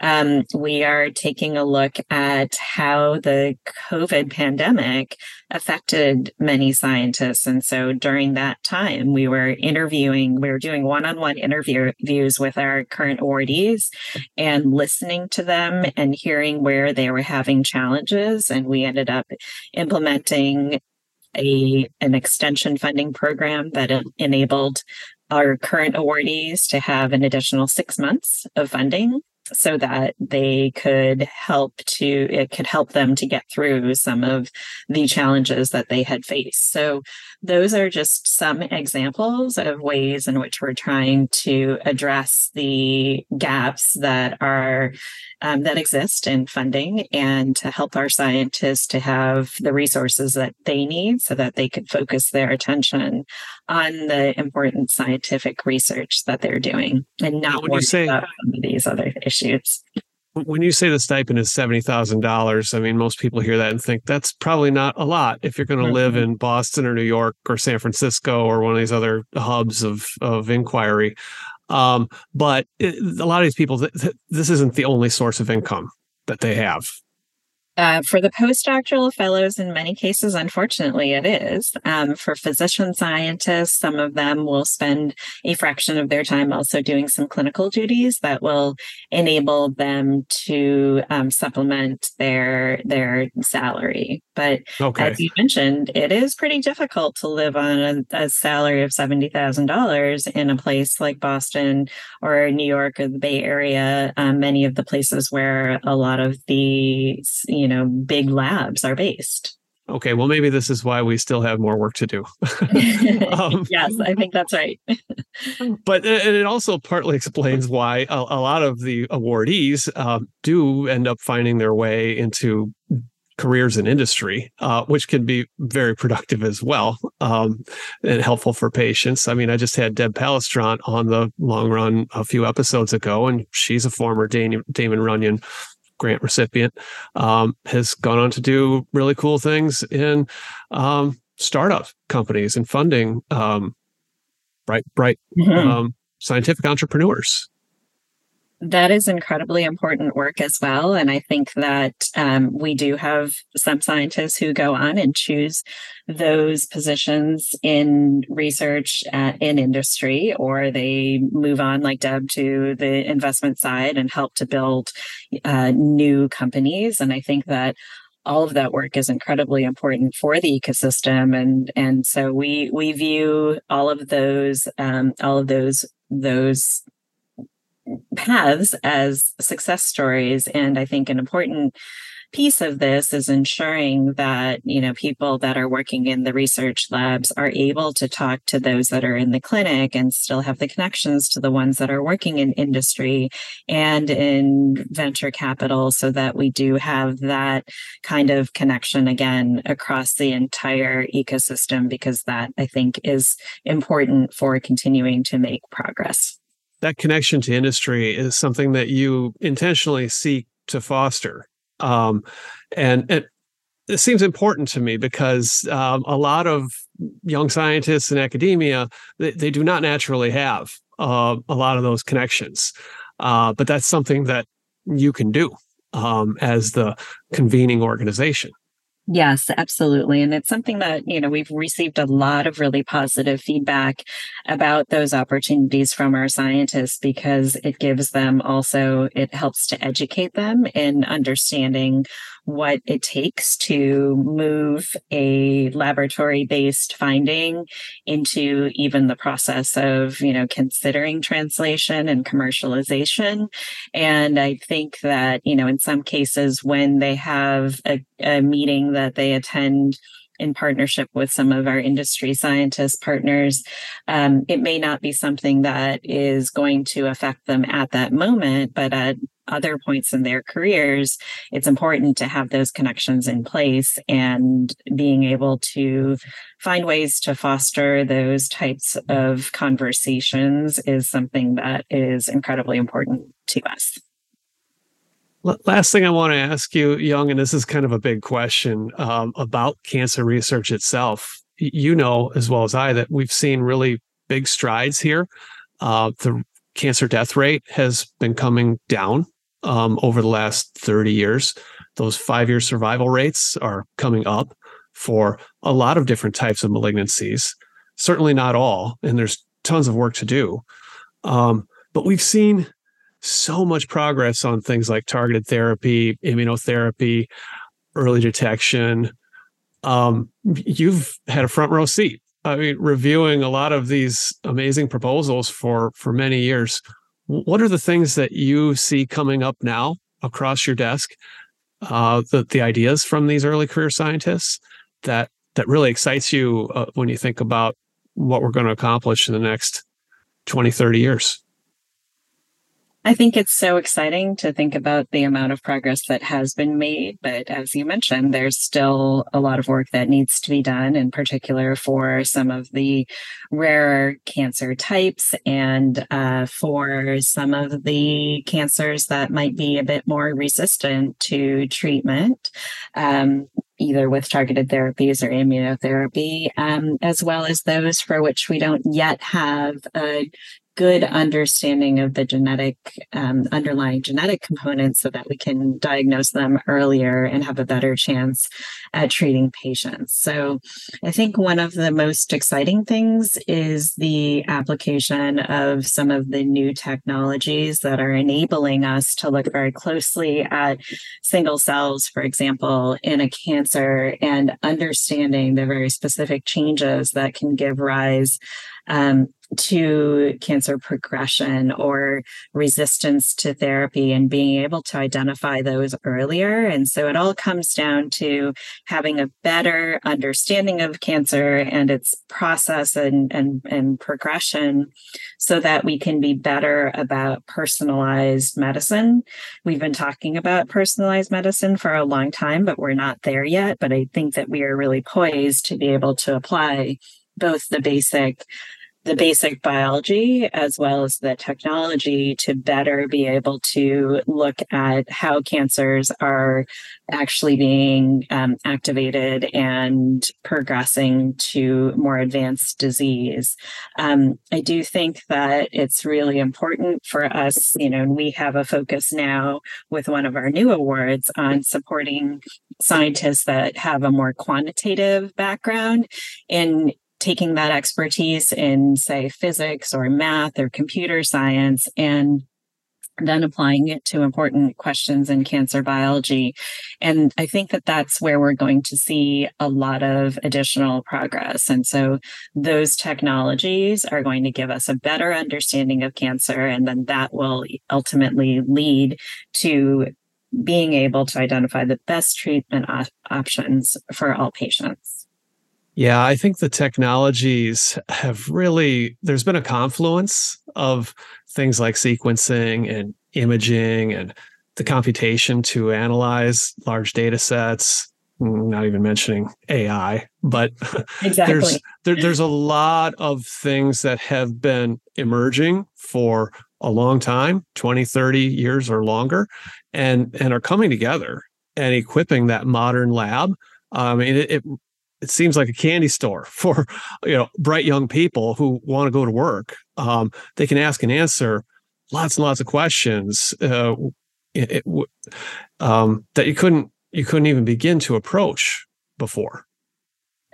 Um, we are taking a look at how the COVID pandemic affected many scientists. And so during that time, we were interviewing, we were doing one on one interviews with our current awardees and listening to them and hearing where they were having challenges. And we ended up implementing a an extension funding program that enabled our current awardees to have an additional six months of funding so that they could help to it could help them to get through some of the challenges that they had faced. So those are just some examples of ways in which we're trying to address the gaps that are um, that exist in funding and to help our scientists to have the resources that they need so that they could focus their attention on the important scientific research that they're doing and not worry say, about some of these other issues when you say the stipend is $70,000, I mean, most people hear that and think that's probably not a lot if you're going to mm-hmm. live in Boston or New York or San Francisco or one of these other hubs of, of inquiry. Um, but it, a lot of these people, th- th- this isn't the only source of income that they have. Uh, for the postdoctoral fellows, in many cases, unfortunately, it is. Um, for physician scientists, some of them will spend a fraction of their time also doing some clinical duties that will enable them to um, supplement their their salary. But okay. as you mentioned, it is pretty difficult to live on a, a salary of seventy thousand dollars in a place like Boston or New York or the Bay Area. Um, many of the places where a lot of the you you know big labs are based. Okay well maybe this is why we still have more work to do. [laughs] Um, yes i think that's right. but it also partly explains why a, a lot of the awardees uh, do end up finding their way into careers in industry, uh, which can be very productive as well um, and helpful for patients. I mean, I just had Deb Palestrant on the long run a few episodes ago, and she's a former Damon, Damon Runyon grant recipient, um, has gone on to do really cool things in um, startup companies and funding um, bright, bright mm-hmm. Um, scientific entrepreneurs that is incredibly important work as well. And I think that um, we do have some scientists who go on and choose those positions in research uh, in industry, or they move on, like Deb, to the investment side and help to build uh, new companies. And I think that all of that work is incredibly important for the ecosystem and and so we we view all of those um, all of those those paths as success stories. And I think an important piece of this is ensuring that you know people that are working in the research labs are able to talk to those that are in the clinic and still have the connections to the ones that are working in industry and in venture capital so that we do have that kind of connection again across the entire ecosystem because that i think is important for continuing to make progress that connection to industry is something that you intentionally seek to foster. Um, and it, it seems important to me because um, a lot of young scientists in academia they, they do not naturally have uh, a lot of those connections. Uh, but that's something that you can do um, as the convening organization. Yes, absolutely. And it's something that, you know, we've received a lot of really positive feedback about those opportunities from our scientists because it gives them also, it helps to educate them in understanding what it takes to move a laboratory based finding into even the process of you know considering translation and commercialization. And i think that you know in some cases when they have a, a meeting that they attend in partnership with some of our industry scientist partners, um, it may not be something that is going to affect them at that moment, but at other points in their careers, it's important to have those connections in place and being able to find ways to foster those types of conversations is something that is incredibly important to us. Last thing I want to ask you, Yung, and this is kind of a big question um, about cancer research itself. You know as well as I that we've seen really big strides here. Uh, the cancer death rate has been coming down um, over the last 30 years. Those five year survival rates are coming up for a lot of different types of malignancies. Certainly not all, and there's tons of work to do. Um, but we've seen so much progress on things like targeted therapy, immunotherapy, early detection. Um, you've had a front row seat. I mean, reviewing a lot of these amazing proposals for for many years. what are the things that you see coming up now across your desk? Uh, the the ideas from these early career scientists that that really excites you uh, when you think about what we're going to accomplish in the next 20, 30 years. I think it's so exciting to think about the amount of progress that has been made. But as you mentioned, there's still a lot of work that needs to be done, in particular for some of the rarer cancer types and uh, for some of the cancers that might be a bit more resistant to treatment. Um, either with targeted therapies or immunotherapy, um, as well as those for which we don't yet have a good understanding of the genetic um, underlying genetic components so that we can diagnose them earlier and have a better chance at treating patients. So i think one of the most exciting things is the application of some of the new technologies that are enabling us to look very closely at single cells for example in a cancer and understanding the very specific changes that can give rise um, to cancer progression or resistance to therapy and being able to identify those earlier. And so it all comes down to having a better understanding of cancer and its process and, and, and progression so that we can be better about personalized medicine. We've been talking about personalized medicine for a long time, but we're not there yet. But I think that we are really poised to be able to apply both the basic the basic biology as well as the technology to better be able to look at how cancers are actually being um, activated and progressing to more advanced disease. Um, I do think that it's really important for us, you know, and we have a focus now with one of our new awards on supporting scientists that have a more quantitative background in taking that expertise in, say, physics or math or computer science and then applying it to important questions in cancer biology. And I think that that's where we're going to see a lot of additional progress. And so those technologies are going to give us a better understanding of cancer. And then that will ultimately lead to being able to identify the best treatment op- options for all patients. Yeah, I think the technologies have really, there's been a confluence of things like sequencing and imaging and the computation to analyze large data sets, mm, not even mentioning AI, but [laughs] exactly. there's there, there's a lot of things that have been emerging for a long time, 20, 30 years or longer, and and are coming together and equipping that modern lab. I mean, it, it it seems like a candy store [laughs] for you know bright young people who want to go to work. Um, they can ask and answer lots and lots of questions uh, it, it, um, that you couldn't you couldn't even begin to approach before.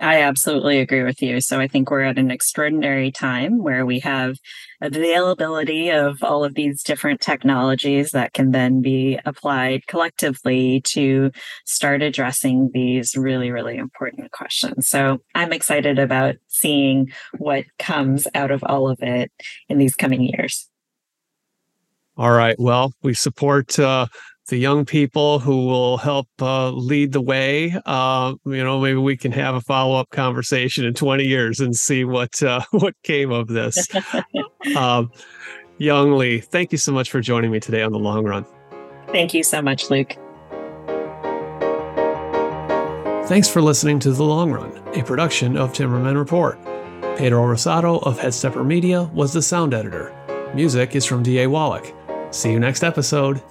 I absolutely agree with you. So I think we're at an extraordinary time where we have availability of all of these different technologies that can then be applied collectively to start addressing these really, really important questions. So I'm excited about seeing what comes out of all of it in these coming years. All right. Well, we support uh, the young people who will help uh, lead the way. Uh, you know, maybe we can have a follow up conversation in 20 years and see what uh, [laughs] what came of this. [laughs] um, Yung Lie, thank you so much for joining me today on the long run. Thank you so much, Luke. Thanks for listening to The Long Run, a production of Timmerman Report. Pedro Rosado of Headstepper Media was the sound editor. Music is from D.A. Wallach. See you next episode.